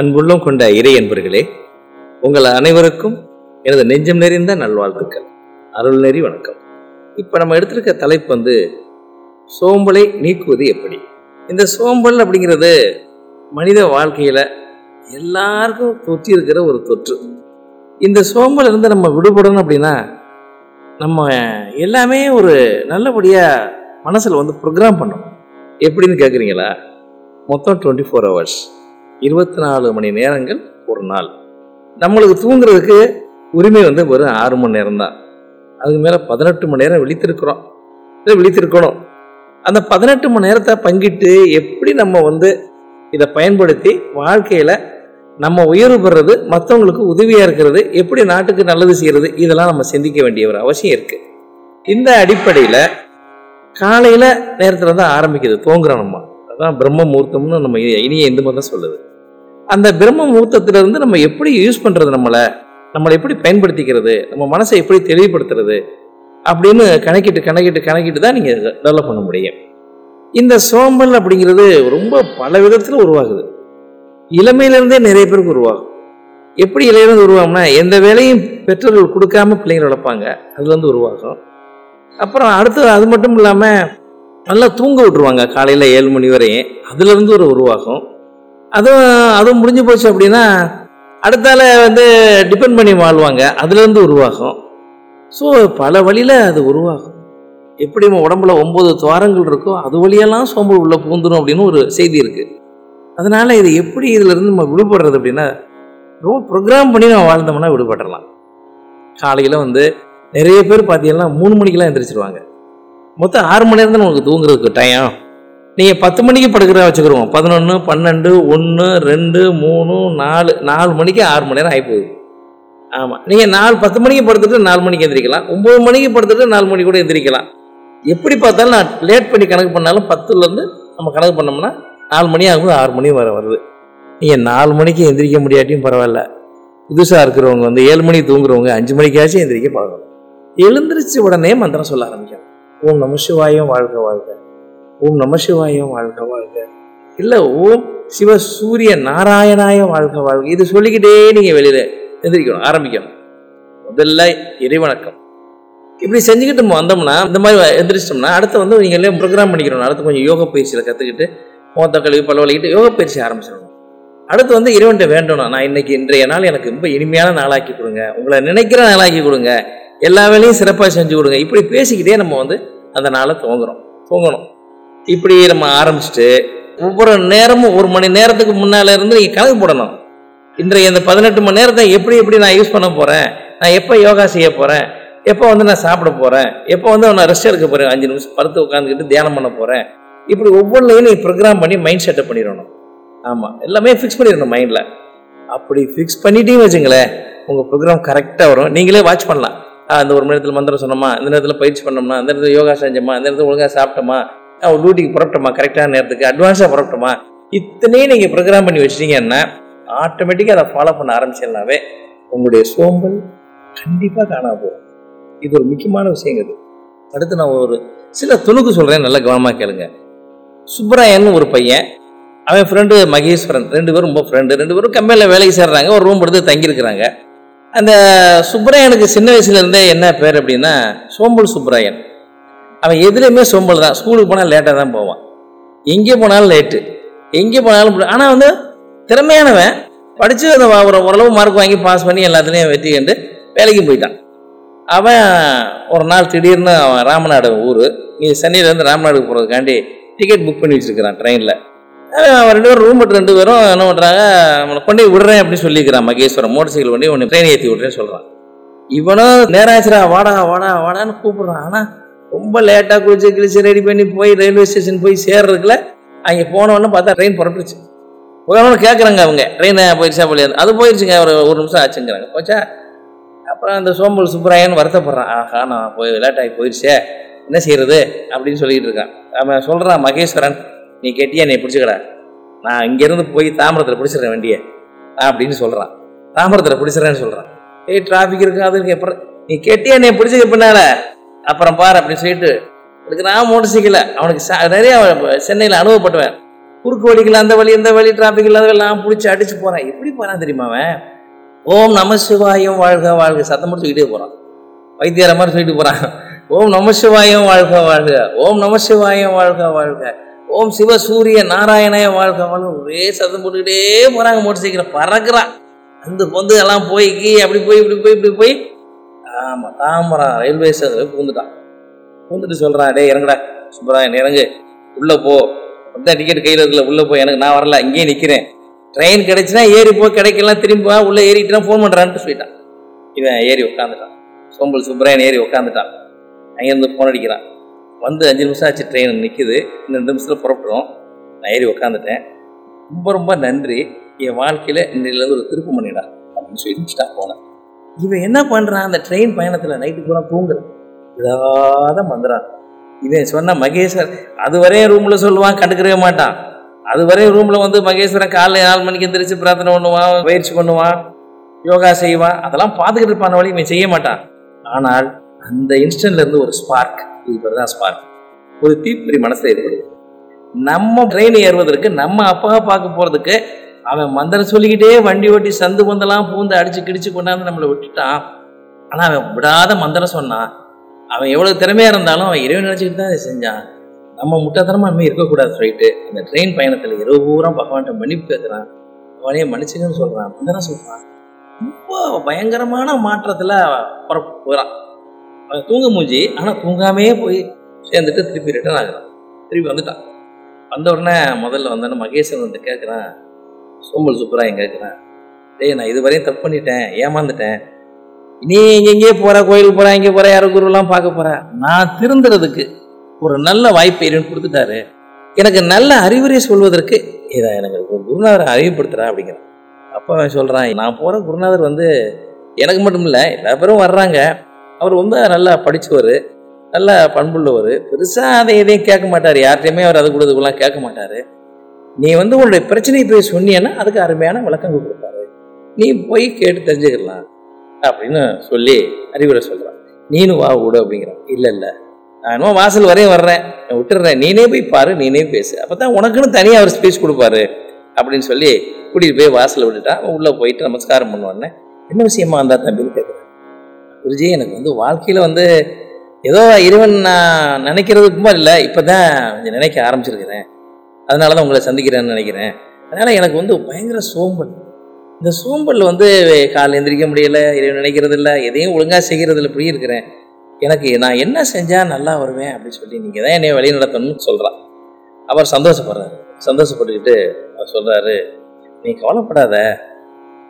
அன்புள்ளம் கொண்ட இறை என்பர்களே உங்கள் அனைவருக்கும் எனது நெஞ்சம் நிறைந்த நல்வாழ்த்துக்கள். அருள் நெறி வணக்கம். இப்போ நம்ம எடுத்திருக்க தலைப்பு வந்து சோம்பலை நீக்குவது எப்படி? இந்த சோம்பல் அப்படிங்கிறது மனித வாழ்க்கையில் எல்லாருக்கும் தொற்றி இருக்கிற ஒரு தொற்று. இந்த சோம்பல் இருந்து நம்ம விடுபடணும் அப்படின்னா நம்ம எல்லாமே ஒரு நல்லபடியாக மனசில் வந்து ப்ரோக்ராம் பண்ணணும். எப்படின்னு கேட்குறீங்களா மொத்தம் டுவெண்ட்டி ஃபோர் ஹவர்ஸ் இருபத்தி நாலு மணி நேரங்கள் ஒரு நாள். நம்மளுக்கு தூங்குறதுக்கு உரிமை வந்து வெறும் ஆறு மணி நேரம் தான் அதுக்கு மேலே பதினெட்டு மணி நேரம் விழித்திருக்கிறோம். இல்லை விழித்திருக்கணும். அந்த பதினெட்டு மணி நேரத்தை பங்கிட்டு எப்படி நம்ம வந்து இதை பயன்படுத்தி வாழ்க்கையில் நம்ம உயர்வு பெறுறது மற்றவங்களுக்கு உதவியாக இருக்கிறது எப்படி நாட்டுக்கு நல்லது செய்கிறது இதெல்லாம் நம்ம சிந்திக்க வேண்டிய ஒரு அவசியம் இருக்குது இந்த அடிப்படையில் காலையில் நேரத்தில் தான் ஆரம்பிக்குது தூங்குறோம் நம்ம. அதான் பிரம்ம முகூர்த்தம்னு நம்ம இனிய இந்து மதம் சொல்லுது. அந்த பிரம்ம முகூர்த்தத்திலிருந்து நம்ம எப்படி யூஸ் பண்ணுறது நம்மளை? நம்மளை எப்படி பயன்படுத்திக்கிறது? நம்ம மனசை எப்படி தெளிவுபடுத்துறது? அப்படின்னு கணக்கிட்டு கணக்கிட்டு கணக்கிட்டு தான் நீங்கள் டெவலப் பண்ண முடியும். இந்த சோம்பல் அப்படிங்கிறது ரொம்ப பல விதத்தில் உருவாகுது. இளமையிலேருந்தே நிறைய பேருக்கு உருவாகும். எப்படி இளையிலேருந்து உருவாகும்னா எந்த வேலையும் பெற்றோர்கள் கொடுக்காம பிள்ளைங்களை வளர்ப்பாங்க. அதுலேருந்து உருவாகும். அப்புறம் அடுத்தது அது மட்டும் இல்லாமல் நல்லா தூங்க விட்டுருவாங்க. காலையில் ஏழு மணி வரையும். அதுலேருந்து ஒரு உருவாகும். அதுவும் அதுவும் முடிஞ்சு போச்சு அப்படின்னா அடுத்தால வந்து டிபெண்ட் பண்ணி வாழ்வாங்க. அதுலேருந்து உருவாகும். ஸோ பல வழியில் அது உருவாகும். எப்படி நம்ம உடம்புல ஒம்பது துவாரங்கள் இருக்கோ அது வழியெல்லாம் சோம்பல் உள்ளே பூந்துடும் அப்படின்னு ஒரு செய்தி இருக்குது அதனால் இது எப்படி இதிலிருந்து நம்ம விடுபடுறது அப்படின்னா ரொம்ப ப்ரோக்ராம் பண்ணி நம்ம வாழ்ந்தோம்னா விடுபடலாம். காலையில் வந்து நிறைய பேர் பார்த்தீங்கன்னா மூணு மணிக்கெல்லாம் எந்திரிச்சிருவாங்க. மொத்தம் ஆறு மணி நேரம் தான் நமக்கு தூங்குறதுக்கு டைம் நீங்கள் பத்து மணிக்கு படுக்கிறதா வச்சுக்கிறோம் பதினொன்று பன்னெண்டு ஒன்று ரெண்டு மூணு நாலு நாலு மணிக்கு ஆறு மணி நேரம் ஆகிப்போகுது ஆமாம் நீங்கள் நாலு பத்து மணிக்கு படுத்துட்டு நாலு மணிக்கு எந்திரிக்கலாம். ஒம்பது மணிக்கு படுத்துட்டு நாலு மணி கூட எந்திரிக்கலாம். எப்படி பார்த்தாலும் நான் லேட் பண்ணி கணக்கு பண்ணாலும் பத்துலேருந்து நம்ம கணக்கு பண்ணோம்னா நாலு மணி ஆகும்போது ஆறு மணி வர வருது. நீங்கள் நாலு மணிக்கு எந்திரிக்க முடியாட்டியும் பரவாயில்ல. புதுசாக இருக்கிறவங்க வந்து ஏழு மணி தூங்குறவங்க அஞ்சு மணிக்காச்சும் எந்திரிக்க பழகணும் எழுந்திரிச்சு உடனே மந்திரம் சொல்ல ஆரம்பிக்கணும். ஓம் நம சிவாயும் வாழ்க வாழ்க. ஓம் நம சிவாயம் வாழ்க வாழ்க. இல்லை ஓம் சிவ சூரிய நாராயணாய வாழ்க வாழ்க. இது சொல்லிக்கிட்டே நீங்கள் வெளியில் எந்திரிக்கணும் ஆரம்பிக்கணும். முதல்ல இறைவணக்கம். இப்படி செஞ்சுக்கிட்டு நம்ம வந்தோம்னா இந்த மாதிரி எந்திரிச்சிட்டோம்னா அடுத்து வந்து நீங்கள் எல்லாம் ப்ரோக்ராம் பண்ணிக்கிறோம் அடுத்து கொஞ்சம் யோக பயிற்சியில் கற்றுக்கிட்டு மொத்த கழுவி பலவழிக்கிட்டு யோக பயிற்சி ஆரம்பிச்சிடணும். அடுத்து வந்து இறைவன்கிட்ட வேண்டணும் நான் இன்னைக்கு இன்றைய நாள் எனக்கு ரொம்ப இனிமையான நாளாக்கி கொடுங்க. உங்களை நினைக்கிற நாளாக்கி கொடுங்க. எல்லா வேலையும் சிறப்பாக செஞ்சு கொடுங்க. இப்படி பேசிக்கிட்டே நம்ம வந்து அந்த நாளை துவங்குறோம். தூங்கணும் இப்படி நம்ம ஆரம்பிச்சுட்டு ஒவ்வொரு நேரமும் ஒரு மணி நேரத்துக்கு முன்னால இருந்து நீங்கள் கணக்கு போடணும். இன்றைய இந்த பதினெட்டு மணி நேரத்தை எப்படி எப்படி நான் யூஸ் பண்ண போகிறேன் நான் எப்போ யோகா செய்ய போகிறேன் எப்போ வந்து நான் சாப்பிட போகிறேன் எப்போ வந்து நான் ரெஸ்ட் எடுக்க போகிறேன் அஞ்சு நிமிஷம் படுத்து உட்காந்துக்கிட்டு தியானம் பண்ண போகிறேன் இப்படி ஒவ்வொன்றையும் நீ ப்ரோக்ராம் பண்ணி மைண்ட் செட்டப் பண்ணிடணும். ஆமாம் எல்லாமே ஃபிக்ஸ் பண்ணிடணும் மைண்டில் அப்படி ஃபிக்ஸ் பண்ணிட்டே வச்சுங்களேன் உங்கள் ப்ரோக்ராம் கரெக்டாக வரும். நீங்களே வாட்ச் பண்ணலாம். அந்த ஒரு மணி நேரத்தில் மந்திரம் சொன்னோமா? இந்த நேரத்தில் பயிற்சி பண்ணோம்னா இந்த நேரத்தில் யோகா செஞ்சோமா? இந்த நேரத்தில் ஒழுங்காக சாப்பிட்டோமா? டியூட்டிக்கு புறப்பட்டோமா கரெக்டான நேரத்துக்கு அட்வான்ஸாக புறப்பட்டோமா இத்தனையும் நீங்கள் ப்ரோக்ராம் பண்ணி வச்சிட்டீங்கன்னா ஆட்டோமேட்டிக்காக அதை ஃபாலோ பண்ண ஆரம்பிச்சிடலாவே உங்களுடைய சோம்பல் கண்டிப்பாக காணாம போகும். இது ஒரு முக்கியமான விஷயங்க அடுத்து நான் ஒரு சில துணுக்கு சொல்கிறேன் நல்லா கவனமாக கேளுங்க. சுப்பராயன் ஒரு பையன். அவன் ஃப்ரெண்டு மகேஸ்வரன். ரெண்டு பேரும் ரொம்ப ஃப்ரெண்டு ரெண்டு பேரும் கம்பெனியில் வேலைக்கு சேர்றாங்க ஒரு ரூம் எடுத்து தங்கியிருக்கிறாங்க. அந்த சுப்பராயனுக்கு சின்ன வயசுலேருந்தே என்ன பேர் அப்படின்னா சோம்பல் சுப்பராயன். அவன் எதுலேயுமே சோம்பல் தான் ஸ்கூலுக்கு போனால் லேட்டாக தான் போவான். எங்கே போனாலும் லேட்டு எங்கே போனாலும் ஆனால் வந்து திறமையானவன் படித்து அந்த ஒரு ஓரளவு மார்க் வாங்கி பாஸ் பண்ணி எல்லாத்துலேயும் வெற்றி கண்டு வேலைக்கு போயிட்டான். அவன் ஒரு நாள் திடீர்னு அவன் ராமநாடு ஊர். நீ சென்னையிலேருந்து ராமநாடுக்கு போகிறதுக்காண்டி டிக்கெட் புக் பண்ணி வச்சுருக்கிறான் ட்ரெயினில் அவன் ரெண்டு பேரும் ரூம் ரெண்டு பேரும் என்ன பண்ணுறாங்க அவனை கொண்டு விடுறேன் அப்படின்னு சொல்லிக்கிறான் மகேஸ்வரன். மோட்டர் சைக்கிள் பண்ணி உன்னை ட்ரெயின் ஏற்றி விட்றேன்னு சொல்கிறான் இவனும் நேராச்சுரா வாடா வாடா வாடான்னு கூப்பிடுறான். ஆனால் ரொம்ப லேட்டாக குளிச்சு கிழிச்சு ரெடி பண்ணி போய் ரயில்வே ஸ்டேஷன் போய் சேர்றதுக்குள்ள அங்கே போனவொன்னே பார்த்தா ட்ரெயின் புறப்பட்டுச்சு போனவனு கேட்குறாங்க அவங்க. ட்ரெயின் போயிடுச்சா போலியா அது போயிடுச்சுங்க ஒரு ஒரு நிமிஷம் ஆச்சுங்கிறாங்க. போச்சா? அப்புறம் அந்த சோம்பல் சுப்பராயன் வருத்தப்படுறான். ஆஹா நான் போய் லேட்டாகி போயிடுச்சே என்ன செய்யறது? அப்படின்னு சொல்லிட்டு இருக்கான். அவன் சொல்கிறான் மகேஸ்வரன் நீ கெட்டியா நீ பிடிச்சிக்கடா. நான் இங்கேருந்து போய் தாமிரத்தில் பிடிச்சிடுறேன் வண்டியை. அப்படின்னு சொல்கிறான் தாமிரத்தில் பிடிச்சிடுறேன்னு சொல்கிறான் ஏய் டிராஃபிக் இருக்கு அது இருக்கு அப்புறம் நீ கெட்டியா நீ பிடிச்சிக்க பின்னால. அப்புறம் பாரு அப்படின்னு சொல்லிட்டு எனக்கு நான் மோட்டர் சைக்கிள் அவனுக்கு நிறைய சென்னையில் அனுபவப்பட்டுவேன். குறுக்கு வழிகள் அந்த வழி இந்த வழி டிராஃபிக் இல்லாத நான் பிடிச்சி அடிச்சு போறான். எப்படி போறான் தெரியுமா அவன்? ஓம் நம சிவாயம் வாழ்க வாழ்க சத்தம் மட்டும் சொல்லிட்டே போறான். வைத்தியார மாதிரி சொல்லிட்டு போறான். ஓம் நம சிவாயம் வாழ்க வாழ்க. ஓம் நம சிவாயம் வாழ்க வாழ்க. ஓம் சிவ சூரிய நாராயணய வாழ்க வாழ்க. ஒரே சத்தம் போட்டுக்கிட்டே போறாங்க மோட்டர் சைக்கிள் பறக்குறான். அந்த பொந்து எல்லாம் போய் அப்படி போய் இப்படி போய் இப்படி போய். ஆமாம் தாமரா ரயில்வே ஸ்டேஷன் பூந்துட்டான் பூந்துட்டு சொல்கிறான் டே இறங்குடா. சுப்பராயன் இறங்கு. உள்ளே போ. அதான் டிக்கெட் கையில் இருக்குல்ல உள்ளே போய் எனக்கு நான் வரல. இங்கேயே நிற்கிறேன் ட்ரெயின் கிடைச்சினா ஏறி போ கிடைக்கலாம். திரும்பி உள்ளே ஏறிட்டுனா ஃபோன் பண்ணுறான்ட்டு சொல்லிட்டான். இவன் ஏறி உட்காந்துட்டான் சோம்பல் சுப்பராயன் ஏறி உட்காந்துட்டான் அங்கேருந்து ஃபோன் அடிக்கிறான். வந்து அஞ்சு நிமிஷம் ஆச்சு ட்ரெயின் நிற்குது இன்னும் ரெண்டு நிமிஷத்தில் புறப்படும். நான் ஏறி உட்காந்துட்டேன் ரொம்ப ரொம்ப நன்றி. என் வாழ்க்கையில் இன்னிலேருந்து ஒரு திருப்பு பண்ணிடா அப்படின்னு சொல்லி முடிச்சுட்டா போனேன் இவன் என்ன பண்ணுறான் அந்த ட்ரெயின் பயணத்தில் நைட்டு பூரா தூங்குறான். விடாத மந்திரான் இவன் சொன்ன மகேஸ்வர் அது வரையும் ரூமில் சொல்லுவான் கண்டுக்கவே மாட்டான். அது வரையும் ரூமில் வந்து மகேஸ்வரன் காலைல நாலு மணிக்கு எந்திரிச்சு பிரார்த்தனை பண்ணுவான் பயிற்சி பண்ணுவான் யோகா செய்வான். அதெல்லாம் பார்த்துக்கிட்டு இருப்பான வழி இவன் செய்ய மாட்டான். ஆனால் அந்த இன்ஸ்டன்ட்லேருந்து ஒரு ஸ்பார்க் இது பேர் தான் ஸ்பார்க் ஒரு தீப்பொறி மனசில் ஏற்படுது நம்ம ட்ரெயின் ஏறுவதற்கு நம்ம அப்பாவை பார்க்க போகிறதுக்கு அவன் மந்திரம் சொல்லிக்கிட்டே வண்டி ஓட்டி சந்து பந்தெல்லாம் பூந்து அடிச்சு கிடிச்சு கொண்டாந்து நம்மளை விட்டுட்டான். ஆனால் அவன் விடாத மந்திரம் சொன்னான். அவன் எவ்வளோ திறமையாக இருந்தாலும் அவன் இறைவன் நினச்சிக்கிட்டு தான் அதை செஞ்சான். நம்ம முட்டாத்தனமாக இனிமேல் இருக்கக்கூடாது சொல்லிட்டு அந்த ட்ரெயின் பயணத்தில் இரவு பூரா பகவான்கிட்ட மன்னிப்பு கேட்குறான் அவனே மன்னிச்சுக்கன்னு சொல்கிறான் மந்திரம் சொல்கிறான் ரொம்ப பயங்கரமான மாற்றத்தில் புறப்பு போகிறான் அவன் தூங்க மூஞ்சி ஆனால் தூங்காமே போய் சேர்ந்துட்டு திருப்பி ரிட்டர்ன் ஆகுறான். திருப்பி வந்துட்டான். வந்த உடனே முதல்ல வந்தோடனே மகேஸ்வரன் வந்து கேட்குறான் சோம்பல் சுப்பராயன் கேட்குறான் டேய் நான் இதுவரையும் தப்பு பண்ணிட்டேன் ஏமாந்துட்டேன். நீ எங்கெங்கே போகிற கோயிலுக்கு போகிறா இங்கே போகிற யாரோ குருவெல்லாம் பார்க்க போகிறா நான் திருந்துறதுக்கு ஒரு நல்ல வாய்ப்பை இறைவன் கொடுத்துட்டாரு. எனக்கு நல்ல அறிவுரை சொல்வதற்கு இதை எனக்கு குருநாதர் அறிவுப்படுத்துகிறா அறிவுப்படுத்துறா அப்படிங்கிறான். அப்போ அவன் சொல்கிறான் நான் போகிற குருநாதர் வந்து எனக்கு மட்டும் இல்லை எல்லா பேரும் வர்றாங்க. அவர் ரொம்ப நல்லா படித்தவர் நல்லா பண்புள்ளவர். பெருசாக அதை எதையும் கேட்க மாட்டார். யார்கிட்டையுமே அவர் அது கொடுத்துக்குலாம் கேட்க மாட்டார். நீ வந்து உன்னுடைய பிரச்சனையை போய் சொன்னீன்னா அதுக்கு அருமையான விளக்கங்கள் கொடுப்பாரு. நீ போய் கேட்டு தெரிஞ்சுக்கலாம் அப்படின்னு சொல்லி அறிவுரை சொல்கிறான் நீனும் வா விடு அப்படிங்கிறான். இல்லை இல்லை. நான் என்னமோ வாசல் வரையும் வர்றேன். நான் விட்டுறேன் நீனே போய் பாரு நீனே பேசு. அப்போ தான் உனக்குன்னு தனியாக அவர் ஸ்பீச் கொடுப்பாரு அப்படின்னு சொல்லி கூட்டிகிட்டு போய் வாசல் விட்டுட்டான் உள்ளே போயிட்டு நமஸ்காரம் பண்ணுவானே. என்ன விஷயமா இருந்தா தம்பின்னு கேட்குறேன் குருஜி எனக்கு வந்து வாழ்க்கையில் வந்து ஏதோ இறைவன் நான் நினைக்கிறதுக்கு மாதிரி இல்லை இப்போ தான் கொஞ்சம் நினைக்க ஆரம்பிச்சிருக்கிறேன். அதனால தான் உங்களை சந்திக்கிறேன்னு நினைக்கிறேன். அதனால் எனக்கு வந்து பயங்கர சோம்பல். இந்த சோம்பலில் வந்து கால் எந்திரிக்க முடியலை இறைவன் நினைக்கிறது இல்லை எதையும் ஒழுங்காக செய்கிறது இல்லை இப்படி இருக்கிறேன் எனக்கு நான் என்ன செஞ்சால் நல்லா வருவேன் அப்படின்னு சொல்லி நீங்கள் தான் என்னை வழி நடத்தணும்னு சொல்கிறான் அவர் சந்தோஷப்படுறாரு. சந்தோஷப்பட்டுக்கிட்டு அவர் சொல்கிறாரு நீ கவலைப்படாத.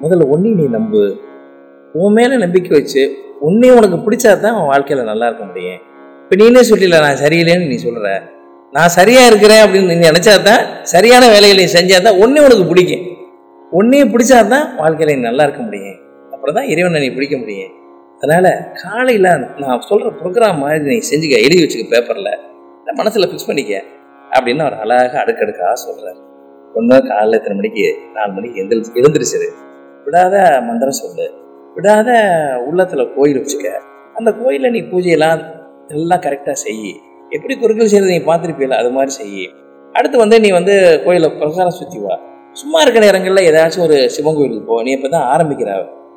முதல்ல ஒன்றி நீ நம்பு. உன் மேலே நம்பிக்கை வச்சு உன்னையும் உனக்கு பிடிச்சா தான் உன் வாழ்க்கையில் நல்லா இருக்க முடியும். இப்போ நீனே சொல்லிடல நான் சரியில்லைன்னு நீ சொல்கிற நான் சரியாக இருக்கிறேன் அப்படின்னு நீ நினச்சா தான் சரியான வேலைகளை நீ செஞ்சால் தான் ஒன்றே உனக்கு பிடிக்கும். ஒன்றையும் பிடிச்சா தான் வாழ்க்கையில் நீ நல்லா இருக்க முடியும். அப்புறம் தான் இறைவனை நீ பிடிக்க முடியும். அதனால் காலையில் நான் சொல்கிற ப்ரோக்ராம் மாதிரி நீ செஞ்சுக்க எழுதி வச்சுக்க பேப்பரில் நான் மனசில் ஃபிக்ஸ் பண்ணிக்க அப்படின்னு அவர் அழகாக அடுக்கடுக்காக சொல்கிறார் ஒன்று காலையில் எத்தனை மணிக்கு? நாலு மணிக்கு எழுந்திரி எழுந்திரிச்சது விடாத மந்திரம் சொல்லு. விடாத உள்ளத்தில் கோயில் வச்சுக்க. அந்த கோயிலில் நீ பூஜையெல்லாம் எல்லாம் கரெக்டாக செய். எப்படி குறுக்கள் செய்யறது நீ பார்த்துருப்பீல அது மாதிரி செய் அடுத்து வந்து நீ வந்து கோயிலை பிரசாரம் சுற்றி வா. சும்மா இருக்கிற இடங்கள்ல ஏதாச்சும் ஒரு சிவன் கோயிலுக்கு போ. நீ இப்போ தான் ஆரம்பிக்கிற.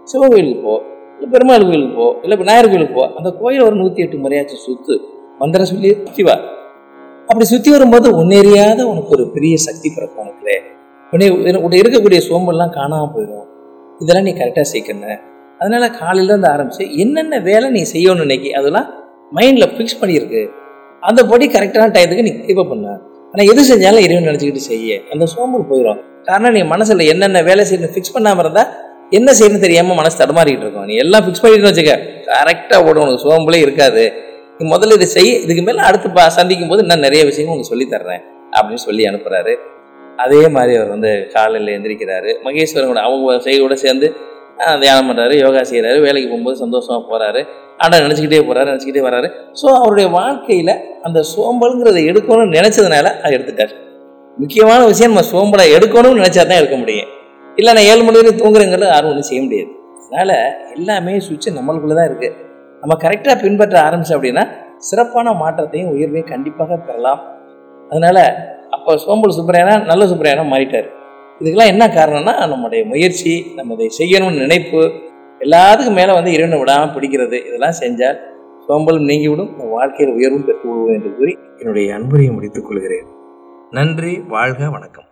சிவன் கோயிலுக்கு போ. இல்லை பெருமாள் கோயிலுக்கு போ. இல்லை விநாயகர் கோயிலுக்கு போ. அந்த கோயில் ஒரு நூற்றி எட்டு முறையாச்சும் சுத்து. மந்திரம் சொல்லி சுற்றி வா. அப்படி சுற்றி வரும்போது உன்னேறியாத உனக்கு ஒரு பெரிய சக்தி பிறக்கும் உனக்கு உடனே உன்னை இருக்கக்கூடிய சோம்பல்லாம் காணாமல் போயிடும் இதெல்லாம் நீ கரெக்டாக சேர்க்கணும். அதனால காலையில இருந்து ஆரம்பிச்சு என்னென்ன வேலை நீ செய்யணும்னு நினைக்கி அதெல்லாம் மைண்டில் ஃபிக்ஸ் பண்ணியிருக்கு. அந்த படி கரெக்டான டயத்துக்கு நீ கீப்பப் பண்ண. ஆனால் எது செஞ்சாலும் இறைவன் நினச்சிக்கிட்டு செய்ய. அந்த சோம்பல் போயிடும் காரணம் நீ மனசில் என்னென்ன வேலை செய்யணும் ஃபிக்ஸ் பண்ணாமல் இருந்தால் என்ன செய்யணும் தெரியாமல் மனசு தடுமாறிக்கிட்டு இருக்கும். நீ எல்லாம் ஃபிக்ஸ் பண்ணிட்டு வச்சுக்க. கரெக்டாக ஓடும். உனக்கு சோம்பலே இருக்காது. நீ முதல்ல இதை செய். இதுக்கு மேலே அடுத்து பா சந்திக்கும் போது நான் நிறைய விஷயங்கள் உங்களுக்கு சொல்லித்தர்றேன் அப்படின்னு சொல்லி அனுப்புகிறாரு அதே மாதிரி அவர் வந்து காலையில் எந்திரிக்கிறாரு. மகேஸ்வரன் கூட அவங்க செய்யோட சேர்ந்து தியானம் பண்ணுறாரு யோகா செய்கிறாரு வேலைக்கு போகும்போது சந்தோஷமாக போகிறாரு ஆனால் நினச்சிக்கிட்டே போகிறாரு நினச்சிக்கிட்டே வர்றாரு ஸோ அவருடைய வாழ்க்கையில் அந்த சோம்பலுங்கிறத எடுக்கணும்னு நினச்சதுனால அதை எடுத்துட்டார். முக்கியமான விஷயம் நம்ம சோம்பலை எடுக்கணும்னு நினச்சா தான் எடுக்க முடியும். இல்லை நான் ஏழு மணி வரைக்கும் தூங்குறேங்கிறது யாரும் ஒன்றும் செய்ய முடியாது. அதனால் எல்லாமே சுவிட்சு நம்மளுக்குள்ளே தான் இருக்குது நம்ம கரெக்டாக பின்பற்ற ஆரம்பித்தோம் அப்படின்னா சிறப்பான மாற்றத்தையும் உயர்வையும் கண்டிப்பாக பெறலாம். அதனால் அப்போ சோம்பல் சுப்பரையானா நல்ல சுப்பரையானா மாறிட்டார். இதுக்கெல்லாம் என்ன காரணம்னா நம்முடைய முயற்சி நம்ம இதை செய்யணும்னு நினைப்பு எல்லாத்துக்கும் மேலே வந்து இறைவனை விடாமல் பிடிக்கிறது இதெல்லாம் செஞ்சால் சோம்பலும் நீங்கிவிடும் இந்த வாழ்க்கையில் உயர்வும் பெற்று விடுவோம் என்று கூறி என்னுடைய அன்புரையை முடித்துக் கொள்கிறேன். நன்றி வாழ்க வணக்கம்.